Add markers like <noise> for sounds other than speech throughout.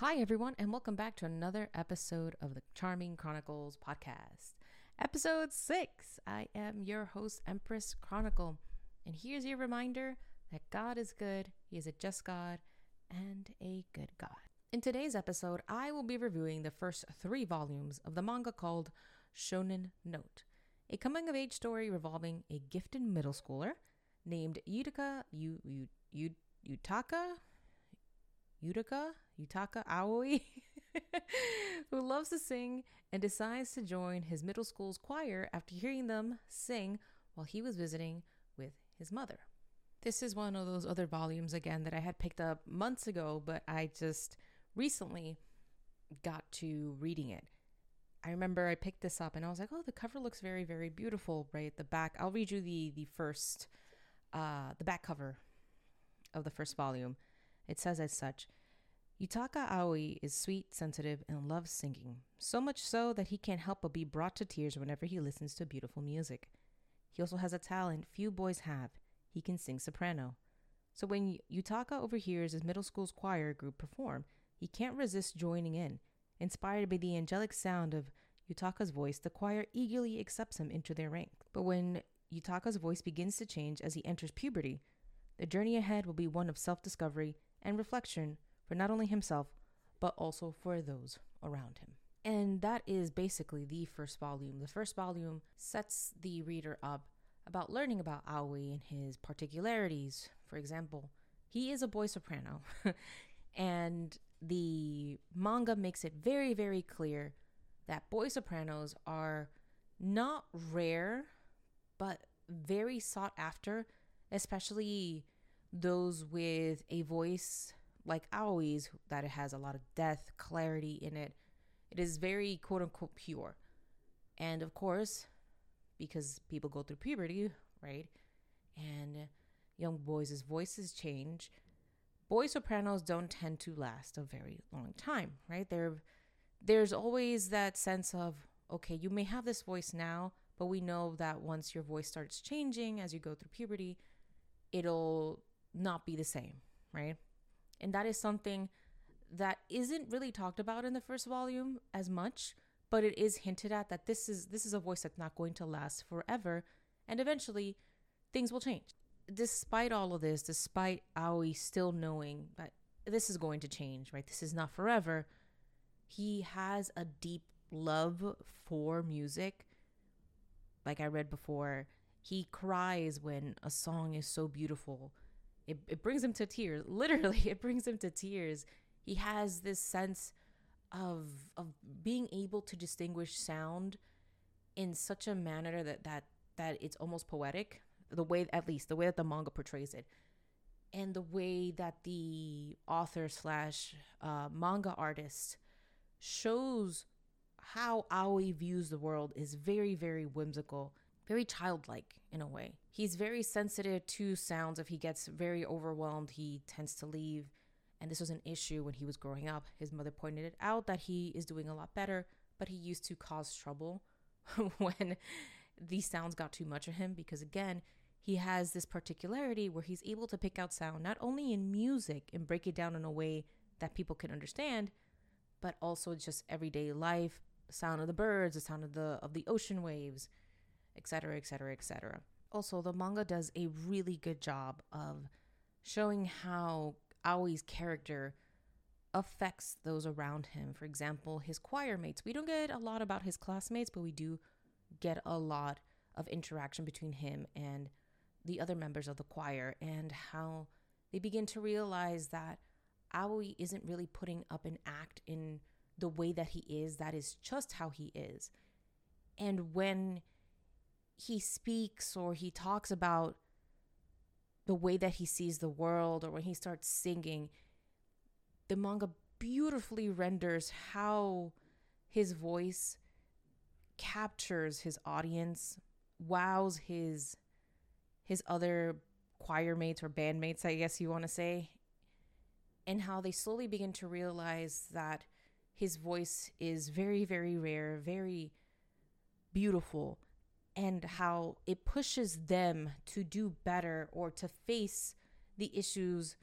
Hi, everyone, and welcome back to another episode of the Charming Chronicles podcast. Episode six. I am your host, Empress Chronicle. And here's your reminder that God is good, He is a just God and a good God. In today's episode, I will be reviewing the first three volumes of the manga called Shonen Note, a coming of age story revolving a gifted middle schooler named Yutaka Yu, Yu, Yutaka Yutaka, Utaka Aoi, <laughs> who loves to sing and decides to join his middle school's choir after hearing them sing while he was visiting with his mother. This is one of those other volumes again that I had picked up months ago, but I just recently got to reading it. I remember I picked this up and I was like, "Oh, the cover looks very, very beautiful." Right, at the back. I'll read you the the first, uh, the back cover of the first volume. It says as such Yutaka Aoi is sweet, sensitive, and loves singing, so much so that he can't help but be brought to tears whenever he listens to beautiful music. He also has a talent few boys have he can sing soprano. So when Yutaka overhears his middle school's choir group perform, he can't resist joining in. Inspired by the angelic sound of Yutaka's voice, the choir eagerly accepts him into their ranks. But when Yutaka's voice begins to change as he enters puberty, the journey ahead will be one of self discovery and reflection for not only himself, but also for those around him. And that is basically the first volume. The first volume sets the reader up about learning about Aoi and his particularities. For example, he is a boy soprano, <laughs> and the manga makes it very, very clear that boy sopranos are not rare, but very sought after, especially those with a voice like Aoi's, that it has a lot of depth, clarity in it. It is very quote unquote pure. And of course, because people go through puberty, right? And young boys' voices change. Boy sopranos don't tend to last a very long time, right? There, there's always that sense of, okay, you may have this voice now, but we know that once your voice starts changing as you go through puberty, it'll not be the same, right? And that is something that isn't really talked about in the first volume as much, but it is hinted at that this is this is a voice that's not going to last forever and eventually things will change. Despite all of this, despite Aoi still knowing that this is going to change, right? This is not forever. He has a deep love for music. Like I read before, he cries when a song is so beautiful it, it brings him to tears. <laughs> Literally, it brings him to tears. He has this sense of of being able to distinguish sound in such a manner that that that it's almost poetic. The way, at least, the way that the manga portrays it, and the way that the author slash uh, manga artist shows how Aoi views the world is very, very whimsical very childlike in a way. He's very sensitive to sounds. If he gets very overwhelmed, he tends to leave. And this was an issue when he was growing up. His mother pointed it out that he is doing a lot better, but he used to cause trouble <laughs> when these sounds got too much of him because, again, he has this particularity where he's able to pick out sound not only in music and break it down in a way that people can understand, but also just everyday life, sound of the birds, the sound of the of the ocean waves, etc., etc., etc. Also, the manga does a really good job of showing how Aoi's character affects those around him. For example, his choir mates. We don't get a lot about his classmates, but we do get a lot of interaction between him and the other members of the choir and how they begin to realize that Aoi isn't really putting up an act in the way that he is, that is just how he is. And when he speaks or he talks about the way that he sees the world or when he starts singing, the manga beautifully renders how his voice captures his audience, wows his his other choir mates or bandmates, I guess you want to say, and how they slowly begin to realize that his voice is very, very rare, very beautiful, and how it pushes them to do better or to face the issues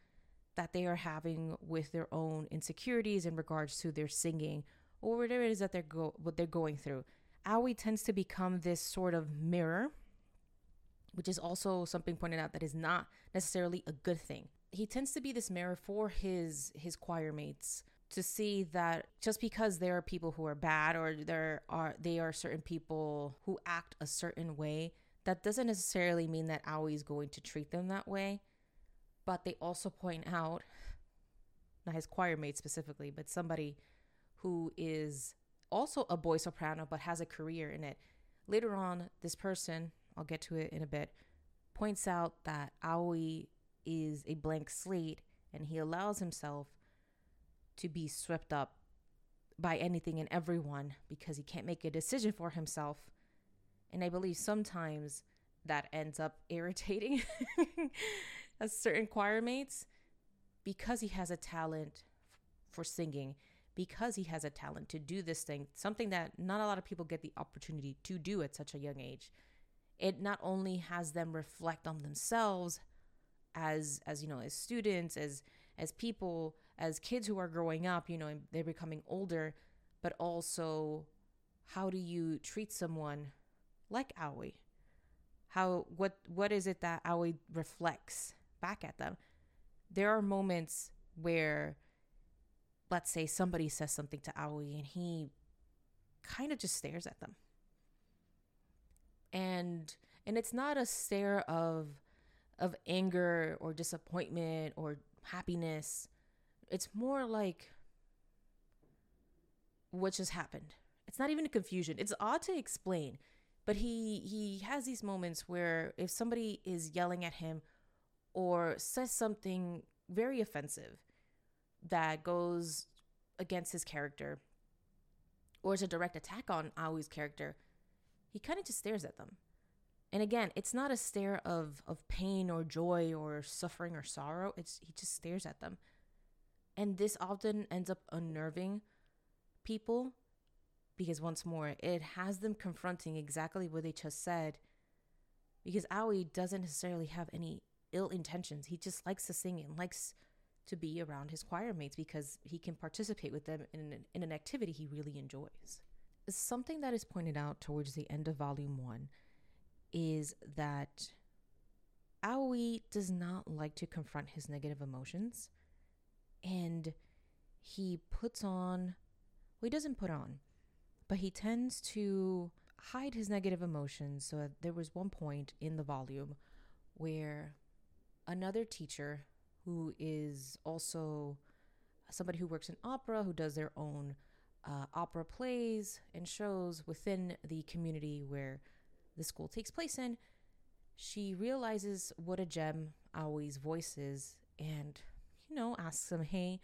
that they are having with their own insecurities in regards to their singing or whatever it is that they're go what they're going through. Aoi tends to become this sort of mirror, which is also something pointed out that is not necessarily a good thing. He tends to be this mirror for his his choir mates to see that just because there are people who are bad or there are they are certain people who act a certain way, that doesn't necessarily mean that Aoi is going to treat them that way. But they also point out, not his choir mate specifically, but somebody who is also a boy soprano but has a career in it. Later on, this person, I'll get to it in a bit, points out that Aoi is a blank slate and he allows himself to be swept up by anything and everyone because he can't make a decision for himself. And I believe sometimes that ends up <laughs> irritating a certain choir mates because he has a talent for singing, because he has a talent to do this thing, something that not a lot of people get the opportunity to do at such a young age. It not only has them reflect on themselves as as you know, as students, as as people, as kids who are growing up, you know, they're becoming older, but also how do you treat someone like Aoi? How what what is it that Aoi reflects back at them? There are moments where let's say somebody says something to Aoi and he kind of just stares at them. And and it's not a stare of of anger or disappointment or happiness. It's more like what just happened. It's not even a confusion. It's odd to explain, but he he has these moments where if somebody is yelling at him or says something very offensive that goes against his character or is a direct attack on Aoi's character, he kind of just stares at them. And again, it's not a stare of of pain or joy or suffering or sorrow. It's he just stares at them. And this often ends up unnerving people because once more, it has them confronting exactly what they just said. Because Aoi doesn't necessarily have any ill intentions. He just likes to sing and likes to be around his choir mates because he can participate with them in an, in an activity he really enjoys. Something that is pointed out towards the end of volume one is that Aoi does not like to confront his negative emotions and he puts on, well, he doesn't put on, but he tends to hide his negative emotions. So there was one point in the volume where another teacher who is also somebody who works in opera, who does their own uh, opera plays and shows within the community where the school takes place in, she realizes what a gem Aoi's voice is and, you know, ask them, Hey,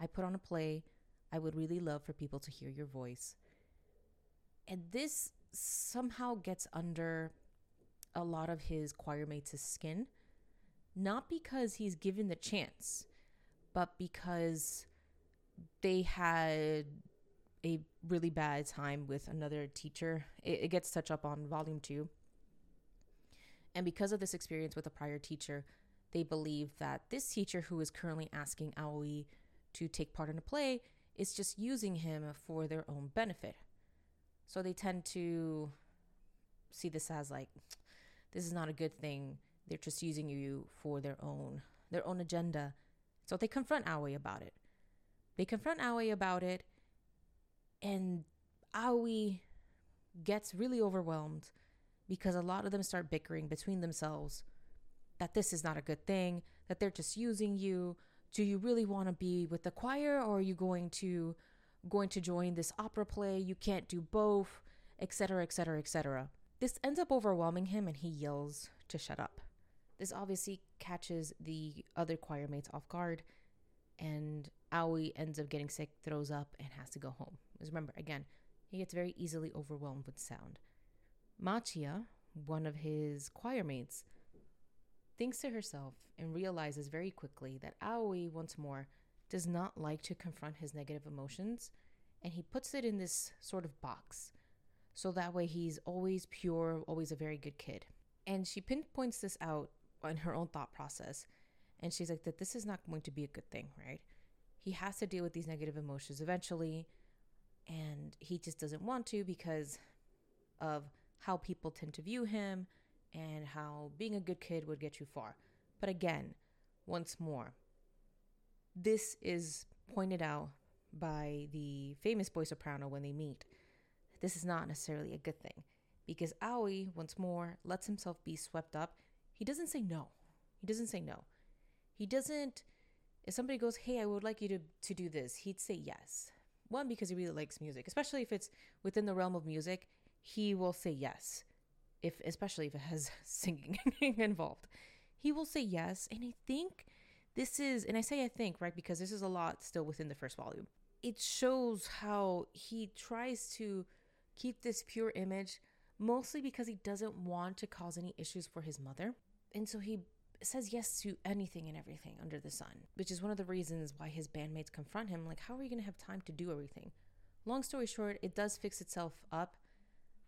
I put on a play. I would really love for people to hear your voice. And this somehow gets under a lot of his choir mates' skin not because he's given the chance, but because they had a really bad time with another teacher. It, it, gets touched up on volume two. And because of this experience with a prior teacher, they believe that this teacher who is currently asking Aoi to take part in a play is just using him for their own benefit. So they tend to see this as like, this is not a good thing. They're just using you for their own their own agenda. So they confront Aoi about it. They confront Aoi about it, and Aoi gets really overwhelmed because a lot of them start bickering between themselves that this is not a good thing, that they're just using you. Do you really want to be with the choir or are you going to going to join this opera play? You can't do both, etc., etc., etc. This ends up overwhelming him and he yells to shut up. This obviously catches the other choir mates off guard, and Aoi ends up getting sick, throws up, and has to go home. Because remember, again, he gets very easily overwhelmed with sound. Machia, one of his choir mates, thinks to herself and realizes very quickly that Aoi, once more, does not like to confront his negative emotions, and he puts it in this sort of box. So that way he's always pure, always a very good kid. And she pinpoints this out in her own thought process And she's like, that this is not going to be a good thing, right? He has to deal with these negative emotions eventually. And he just doesn't want to because of how people tend to view him and how being a good kid would get you far. But again, once more, this is pointed out by the famous boy soprano when they meet. This is not necessarily a good thing because Aoi, once more, lets himself be swept up. He doesn't say no. He doesn't say no. He doesn't, if somebody goes, Hey, I would like you to, to do this, he'd say yes. One, because he really likes music, especially if it's within the realm of music, he will say yes. If especially if it has <laughs> singing <laughs> involved. He will say yes. And I think this is, and I say I think, right, because this is a lot still within the first volume. It shows how he tries to keep this pure image, mostly because he doesn't want to cause any issues for his mother. And so he says yes to anything and everything under the sun, which is one of the reasons why his bandmates confront him like, how are you going to have time to do everything? Long story short, it does fix itself up,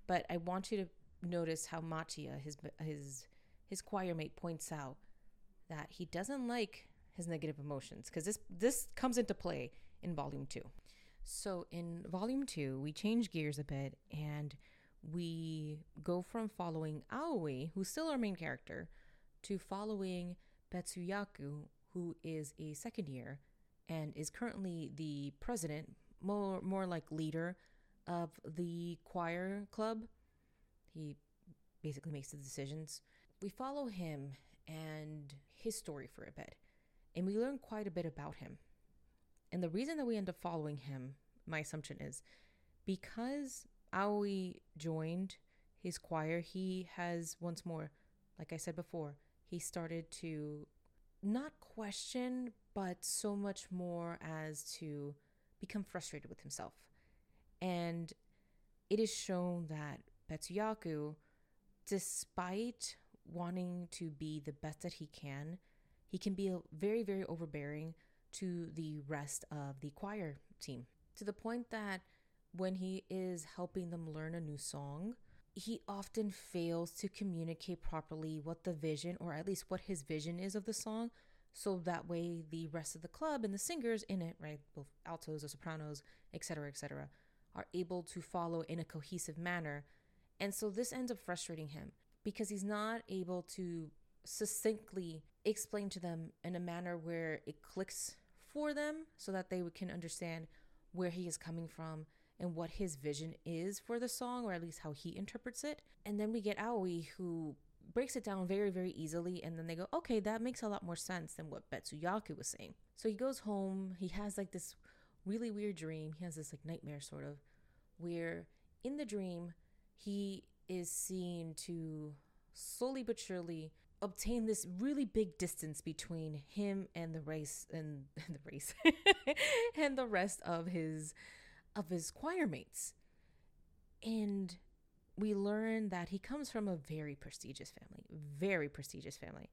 but I want you to notice how Machia, his his his choir mate, points out that he doesn't like his negative emotions because this this comes into play in volume 2. So in volume 2, we change gears a bit and we go from following Aoi, who's still our main character, to following Betsuyaku, who is a second year and is currently the president, more more like leader of the choir club. He basically makes the decisions. We follow him and his story for a bit and we learn quite a bit about him. And the reason that we end up following him, my assumption is because Aoi joined his choir, he has once more, like I said before, he started to not question, but so much more as to become frustrated with himself. And it is shown that Betsuyaku, despite wanting to be the best that he can, he can be very, very overbearing to the rest of the choir team to the point that when he is helping them learn a new song, he often fails to communicate properly what the vision, or at least what his vision is of the song, so that way the rest of the club and the singers in it, right, both altos or sopranos, etc., etc., are able to follow in a cohesive manner. And so this ends up frustrating him because he's not able to succinctly explain to them in a manner where it clicks for them so that they can understand where he is coming from and what his vision is for the song or at least how he interprets it. And then we get aoi who breaks it down very very easily and then they go okay that makes a lot more sense than what betsuyaku was saying. So he goes home he has like this really weird dream he has this like nightmare sort of where in the dream he is seen to slowly but surely obtain this really big distance between him and the race and <laughs> the race <laughs> and the rest of his of his choir mates. And we learn that he comes from a very prestigious family very prestigious family.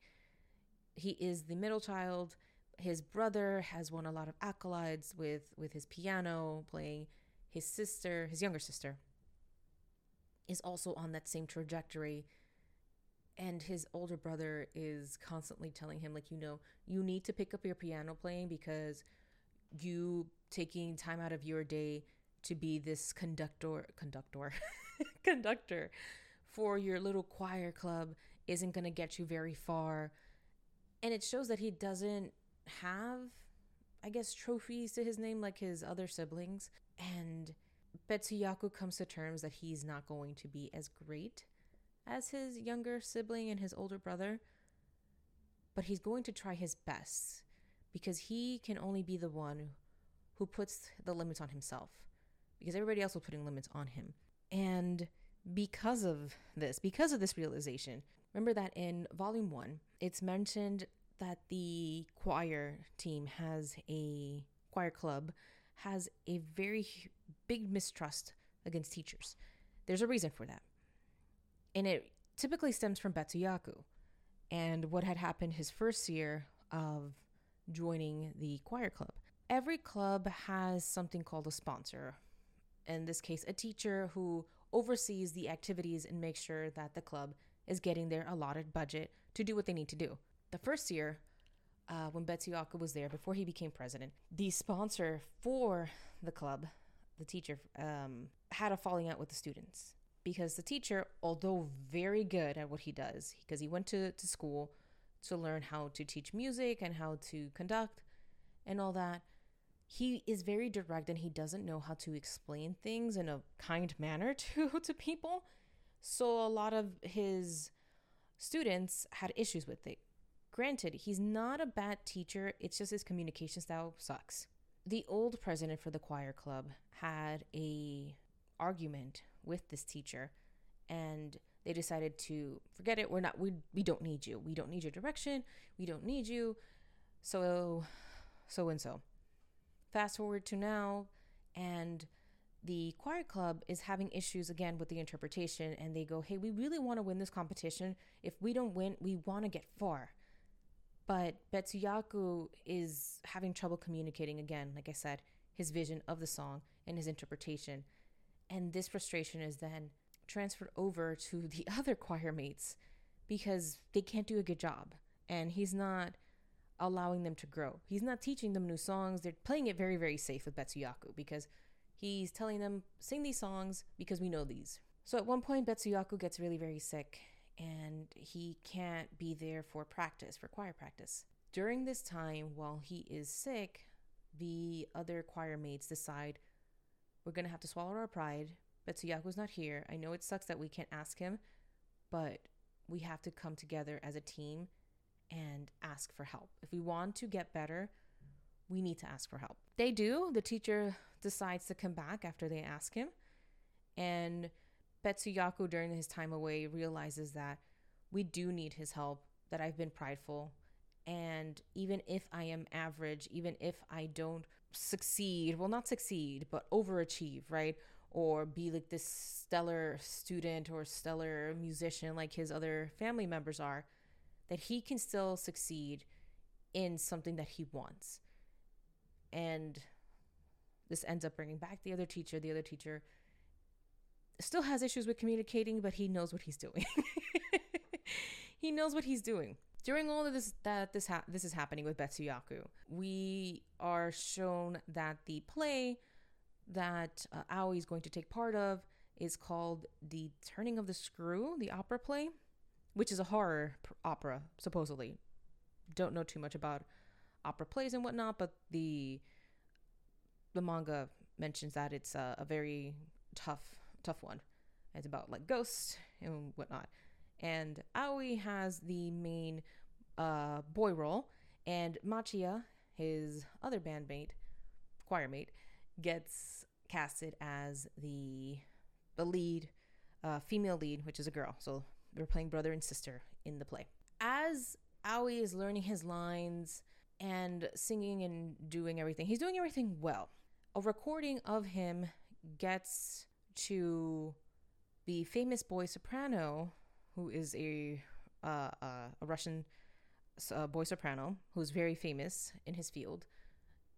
He is the middle child. His brother has won a lot of accolades with with his piano playing his sister his younger sister is also on that same trajectory. And his older brother is constantly telling him like you know you need to pick up your piano playing because you taking time out of your day to be this conductor conductor <laughs> conductor for your little choir club isn't going to get you very far. And it shows that he doesn't have i guess trophies to his name like his other siblings. And betsuyaku comes to terms that he's not going to be as great as his younger sibling and his older brother, but he's going to try his best because he can only be the one who puts the limits on himself because everybody else was putting limits on him. And because of this, because of this realization, remember that in volume one, it's mentioned that the choir team has a choir club has a very big mistrust against teachers. There's a reason for that and it typically stems from Betsuyaku and what had happened his first year of joining the choir club. Every club has something called a sponsor, in this case, a teacher who oversees the activities and makes sure that the club is getting their allotted budget to do what they need to do. The first year uh, when Betsuyaku was there before he became president, the sponsor for the club, the teacher, um, had a falling out with the students because the teacher, although very good at what he does, because he went to, to school to learn how to teach music and how to conduct and all that, he is very direct and he doesn't know how to explain things in a kind manner <laughs> to, to people. So a lot of his students had issues with it. Granted, he's not a bad teacher, it's just his communication style sucks. The old president for the choir club had a argument with this teacher and they decided to forget it. We're not we we don't need you. We don't need your direction. We don't need you. So so and so. Fast forward to now and the choir club is having issues again with the interpretation and they go, "Hey, we really want to win this competition. If we don't win, we want to get far." But Betsuyaku is having trouble communicating again, like I said, his vision of the song and his interpretation. And this frustration is then transferred over to the <laughs> other choir mates because they can't do a good job. And he's not allowing them to grow. He's not teaching them new songs. They're playing it very, very safe with Betsuyaku because he's telling them, sing these songs because we know these. So at one point, Betsuyaku gets really, very sick and he can't be there for practice, for choir practice. During this time, while he is sick, the other choir mates decide we're going to have to swallow our pride. Betsuyaku's not here. I know it sucks that we can't ask him, but we have to come together as a team and ask for help. If we want to get better, we need to ask for help. They do. The teacher decides to come back after they ask him. And Betsuyaku, during his time away, realizes that we do need his help, that I've been prideful. And even if I am average, even if I don't succeed, well, not succeed, but overachieve, right? Or be like this stellar student or stellar musician like his other family members are, that he can still succeed in something that he wants. And this ends up bringing back the other teacher. The other teacher still has issues with communicating, but he knows what he's doing. <laughs> he knows what he's doing. During all of this that this ha- this is happening with Betsuyaku, we are shown that the play that uh, Aoi is going to take part of is called The Turning of the Screw, the opera play, which is a horror pr- opera supposedly. Don't know too much about opera plays and whatnot, but the the manga mentions that it's a, a very tough tough one. It's about like ghosts and whatnot. And Aoi has the main uh, boy role, and Machia, his other bandmate, choir mate, gets casted as the the lead, uh, female lead, which is a girl. So they're playing brother and sister in the play. As Aoi is learning his lines and singing and doing everything, he's doing everything well. A recording of him gets to the famous boy soprano, who is a uh, uh, a Russian uh, boy soprano who's very famous in his field,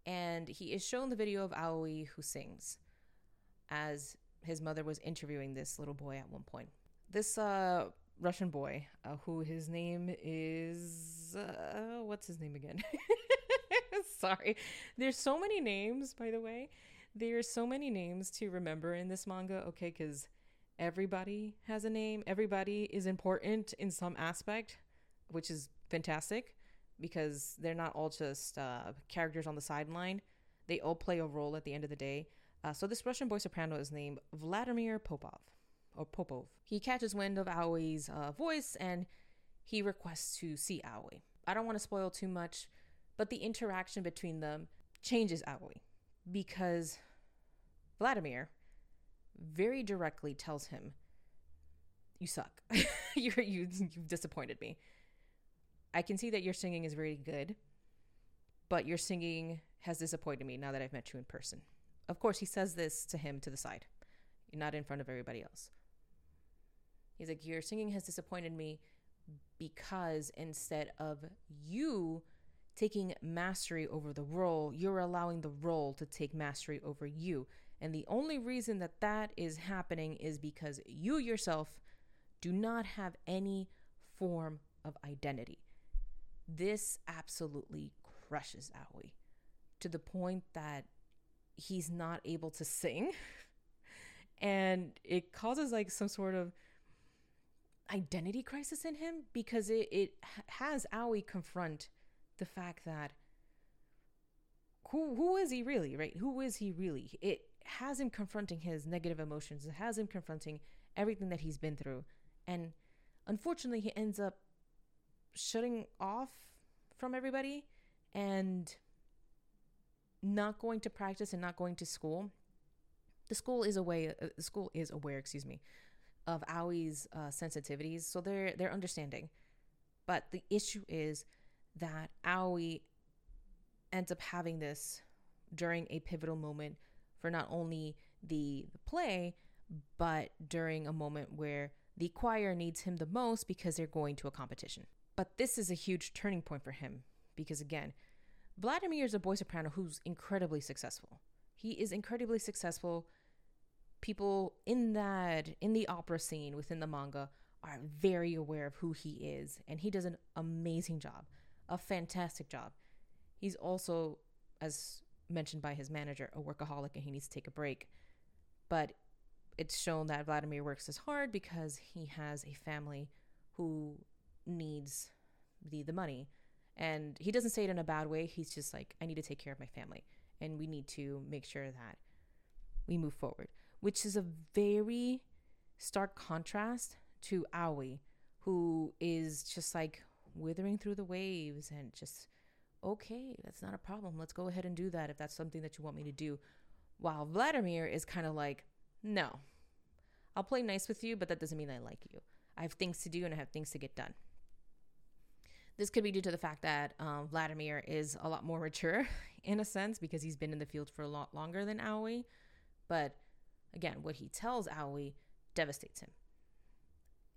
and he is shown the video of Aoi who sings, as his mother was interviewing this little boy at one point. This uh, Russian boy, uh, who his name is uh, what's his name again? <laughs> Sorry, there's so many names, by the way. There's so many names to remember in this manga, okay, because everybody has a name. Everybody is important in some aspect, which is fantastic because they're not all just uh, characters on the sideline. They all play a role at the end of the day. Uh, so this Russian boy soprano is named Vladimir Popov, or Popov. He catches wind of Aoi's uh, voice and he requests to see Aoi. I don't want to spoil too much, but the interaction between them changes Aoi because Vladimir very directly tells him, "You suck. <laughs> You're you you've disappointed me. I can see that your singing is very good, but your singing has disappointed me now that I've met you in person." Of course, he says this to him to the side, not in front of everybody else. He's like, "Your singing has disappointed me because instead of you taking mastery over the role, you're allowing the role to take mastery over you. And the only reason that that is happening is because you yourself do not have any form of identity. this absolutely crushes Aoi to the point that he's not able to sing. <laughs> and it causes like some sort of identity crisis in him because it, it has Aoi confront the fact that who who is he really, right? Who is he really? It has him confronting his negative emotions. It has him confronting everything that he's been through. And unfortunately, he ends up shutting off from everybody and not going to practice and not going to school. The school is aware. Uh, the school is aware, excuse me, of Aoi's uh, sensitivities, so they're they're understanding. But the issue is that Aoi ends up having this during a pivotal moment for not only the, the play, but during a moment where the choir needs him the most because they're going to a competition. But this is a huge turning point for him because, again, Vladimir is a boy soprano who's incredibly successful. He is incredibly successful. People in that, in the opera scene within the manga, are very aware of who he is, and he does an amazing job, a fantastic job. He's also, as mentioned by his manager, a workaholic and he needs to take a break. But it's shown that Vladimir works as hard because he has a family who needs the the money. And he doesn't say it in a bad way. He's just like, I need to take care of my family. And we need to make sure that we move forward, which is a very stark contrast to Aoi, who is just like withering through the waves and just okay, that's not a problem. Let's go ahead and do that if that's something that you want me to do. While Vladimir is kind of like, no, I'll play nice with you, but that doesn't mean I like you. I have things to do and I have things to get done. This could be due to the fact that um, Vladimir is a lot more <laughs> mature in a sense because he's been in the field for a lot longer than Aoi. But again, what he tells Aoi devastates him.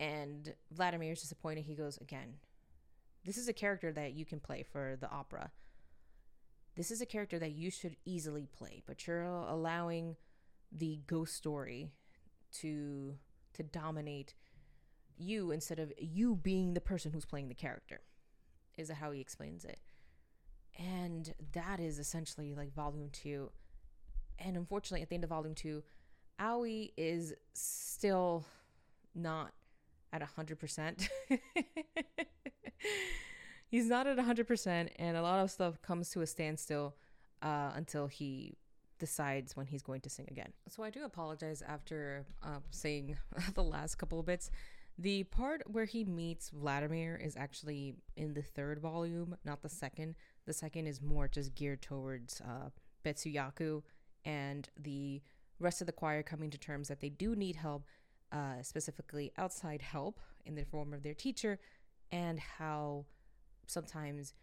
And Vladimir is disappointed. He goes, again, this is a character that you can play for the opera. This is a character that you should easily play, but you're allowing the ghost story to to dominate you instead of you being the person who's playing the character. Is how he explains it. And that is essentially like volume 2. And unfortunately at the end of volume 2, Aoi is still not at 100%. <laughs> <laughs> He's not at 100%, and a lot of stuff comes to a standstill uh, until he decides when he's going to sing again. So I do apologize after uh, saying <laughs> the last couple of bits. The part where he meets Vladimir is actually in the third volume, not the second. The second is more just geared towards uh, Betsuyaku and the rest of the choir coming to terms that they do need help uh, specifically outside help in the form of their teacher, and how sometimes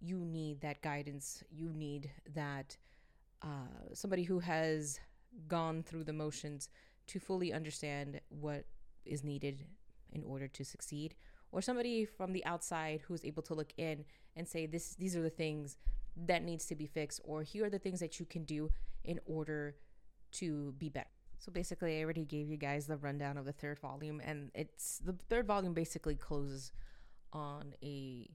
you need that guidance. You need that uh, somebody who has gone through the motions to fully understand what is needed in order to succeed, or somebody from the outside who is able to look in and say, "This, these are the things that needs to be fixed," or "Here are the things that you can do in order to be better." So basically, I already gave you guys the rundown of the third volume, and it's the third volume basically closes on a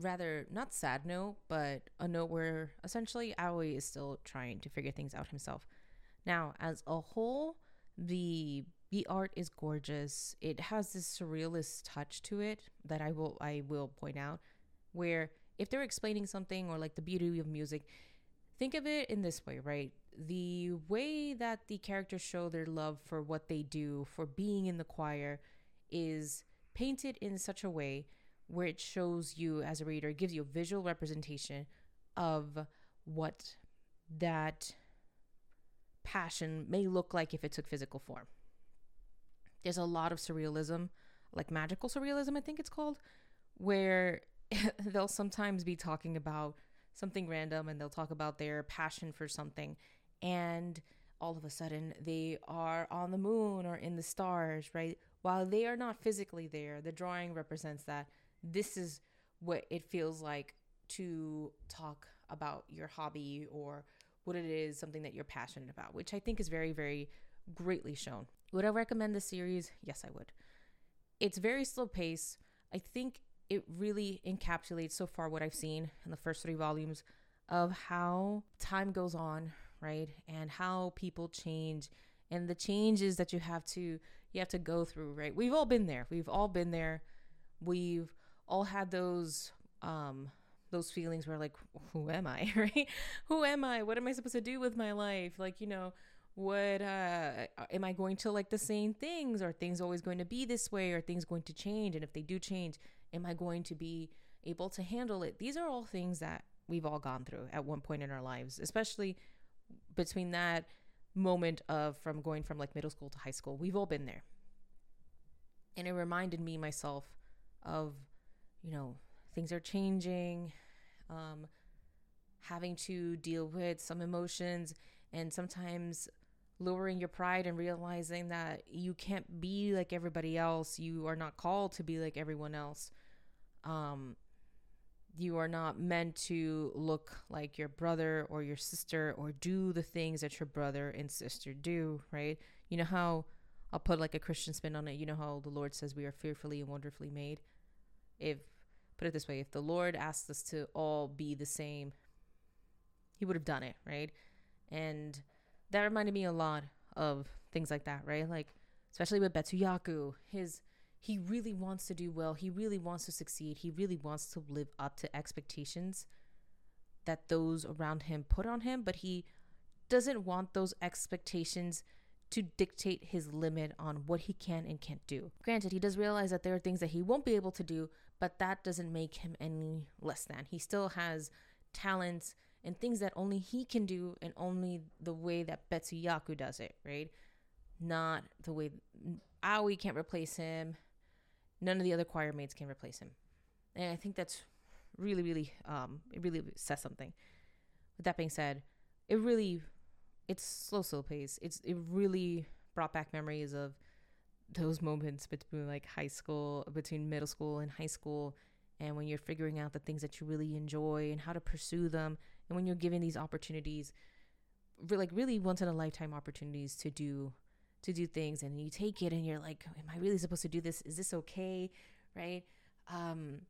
rather not sad note, but a note where essentially Aoi is still trying to figure things out himself. Now, as a whole, the the art is gorgeous. It has this surrealist touch to it that I will I will point out where if they're explaining something or like the beauty of music, think of it in this way, right? The way that the characters show their love for what they do, for being in the choir, is painted in such a way where it shows you as a reader, gives you a visual representation of what that passion may look like if it took physical form. There's a lot of surrealism, like magical surrealism, I think it's called, where <laughs> they'll sometimes be talking about something random and they'll talk about their passion for something and all of a sudden they are on the moon or in the stars right while they are not physically there the drawing represents that this is what it feels like to talk about your hobby or what it is something that you're passionate about which i think is very very greatly shown. Would i recommend the series? Yes i would. It's very slow pace. I think it really encapsulates so far what I've seen in the first three volumes of how time goes on, right? And how people change and the changes that you have to you have to go through, right? We've all been there. We've all been there. We've all had those um those feelings where like <laughs> who am I, <laughs> right? who am I? What am I supposed to do with my life? Like, you know, what uh am I going to like the same things? Are things always going to be this way? Are things going to change? And if they do change, am I going to be able to handle it? These are all things that we've all gone through at one point in our lives, especially between that moment of from going from like middle school to high school. We've all been there. And it reminded me myself of, you know, things are changing, um, having to deal with some emotions, and sometimes lowering your pride and realizing that you can't be like everybody else. You are not called to be like everyone else. Um, you are not meant to look like your brother or your sister or do the things that your brother and sister do, right? You know how I'll put like a Christian spin on it. You know how the Lord says we are fearfully and wonderfully made. If put it this way, if the Lord asked us to all be the same, he would have done it, right? And that reminded me a lot of things like that, right? Like especially with Betsuyaku, his he really wants to do well. He really wants to succeed. He really wants to live up to expectations that those around him put on him, but he doesn't want those expectations to dictate his limit on what he can and can't do. Granted, he does realize that there are things that he won't be able to do, but that doesn't make him any less than. He still has talents and things that only he can do and only the way that Betsuyaku does it, right? Not the way Aoi can't replace him none of the other choir mates can replace him. And I think that's really, really, um, it really says something. With that being said, it really, it's slow, slow pace. It's it really brought back memories of those moments between like high school, between middle school and high school, and when you're figuring out the things that you really enjoy and how to pursue them, and when you're given these opportunities, like really once in a lifetime opportunities to do to do things and you take it and you're like am i really supposed to do this? Is this okay? Right? Um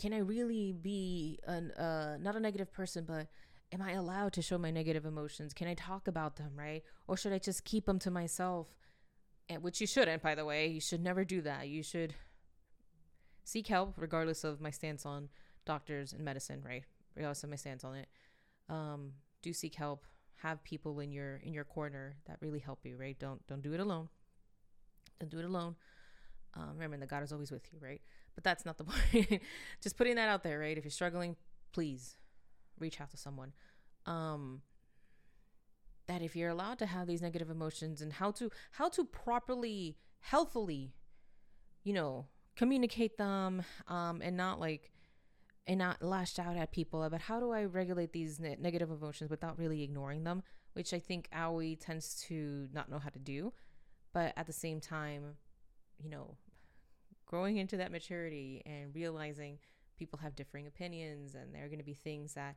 can i really be an uh not a negative person but am i allowed to show my negative emotions? Can i talk about them right? Or should i just keep them to myself? And which you shouldn't by the way. You should never do that. You should seek help regardless of my stance on doctors and medicine right? Regardless of my stance on it. Um do seek help have people in your in your corner that really help you right? Don't don't do it alone. Don't do it alone. Um, remember that god is always with you right? But that's not the <laughs> point. Just putting that out there right? If you're struggling please reach out to someone. Um that if you're allowed to have these negative emotions and how to how to properly healthfully you know communicate them um and not like and not lash out at people about how do I regulate these ne- negative emotions without really ignoring them, which I think Aoi tends to not know how to do. But at the same time, you know, growing into that maturity and realizing people have differing opinions and there are going to be things that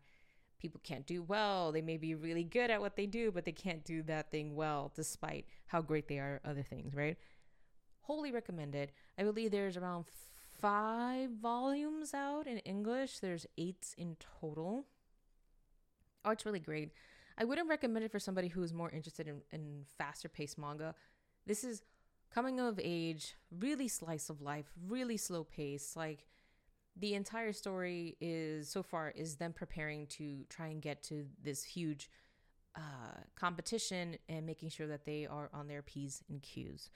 people can't do well. They may be really good at what they do, but they can't do that thing well despite how great they are other things, right? Wholly recommended. I believe there's around five volumes out in English. There's eight in total. Oh, it's really great. I wouldn't recommend it for somebody who is more interested in, in faster paced manga. This is coming of age, really slice of life, really slow pace. Like the entire story is so far is them preparing to try and get to this huge uh, competition and making sure that they are on their P's and Q's.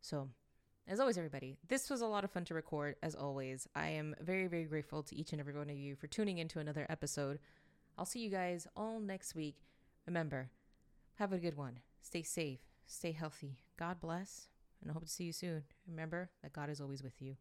So as always, everybody, this was a lot of fun to record. As always, I am very, very grateful to each and every one of you for tuning into another episode. I'll see you guys all next week. Remember, have a good one. Stay safe, stay healthy. God bless, and I hope to see you soon. Remember that God is always with you.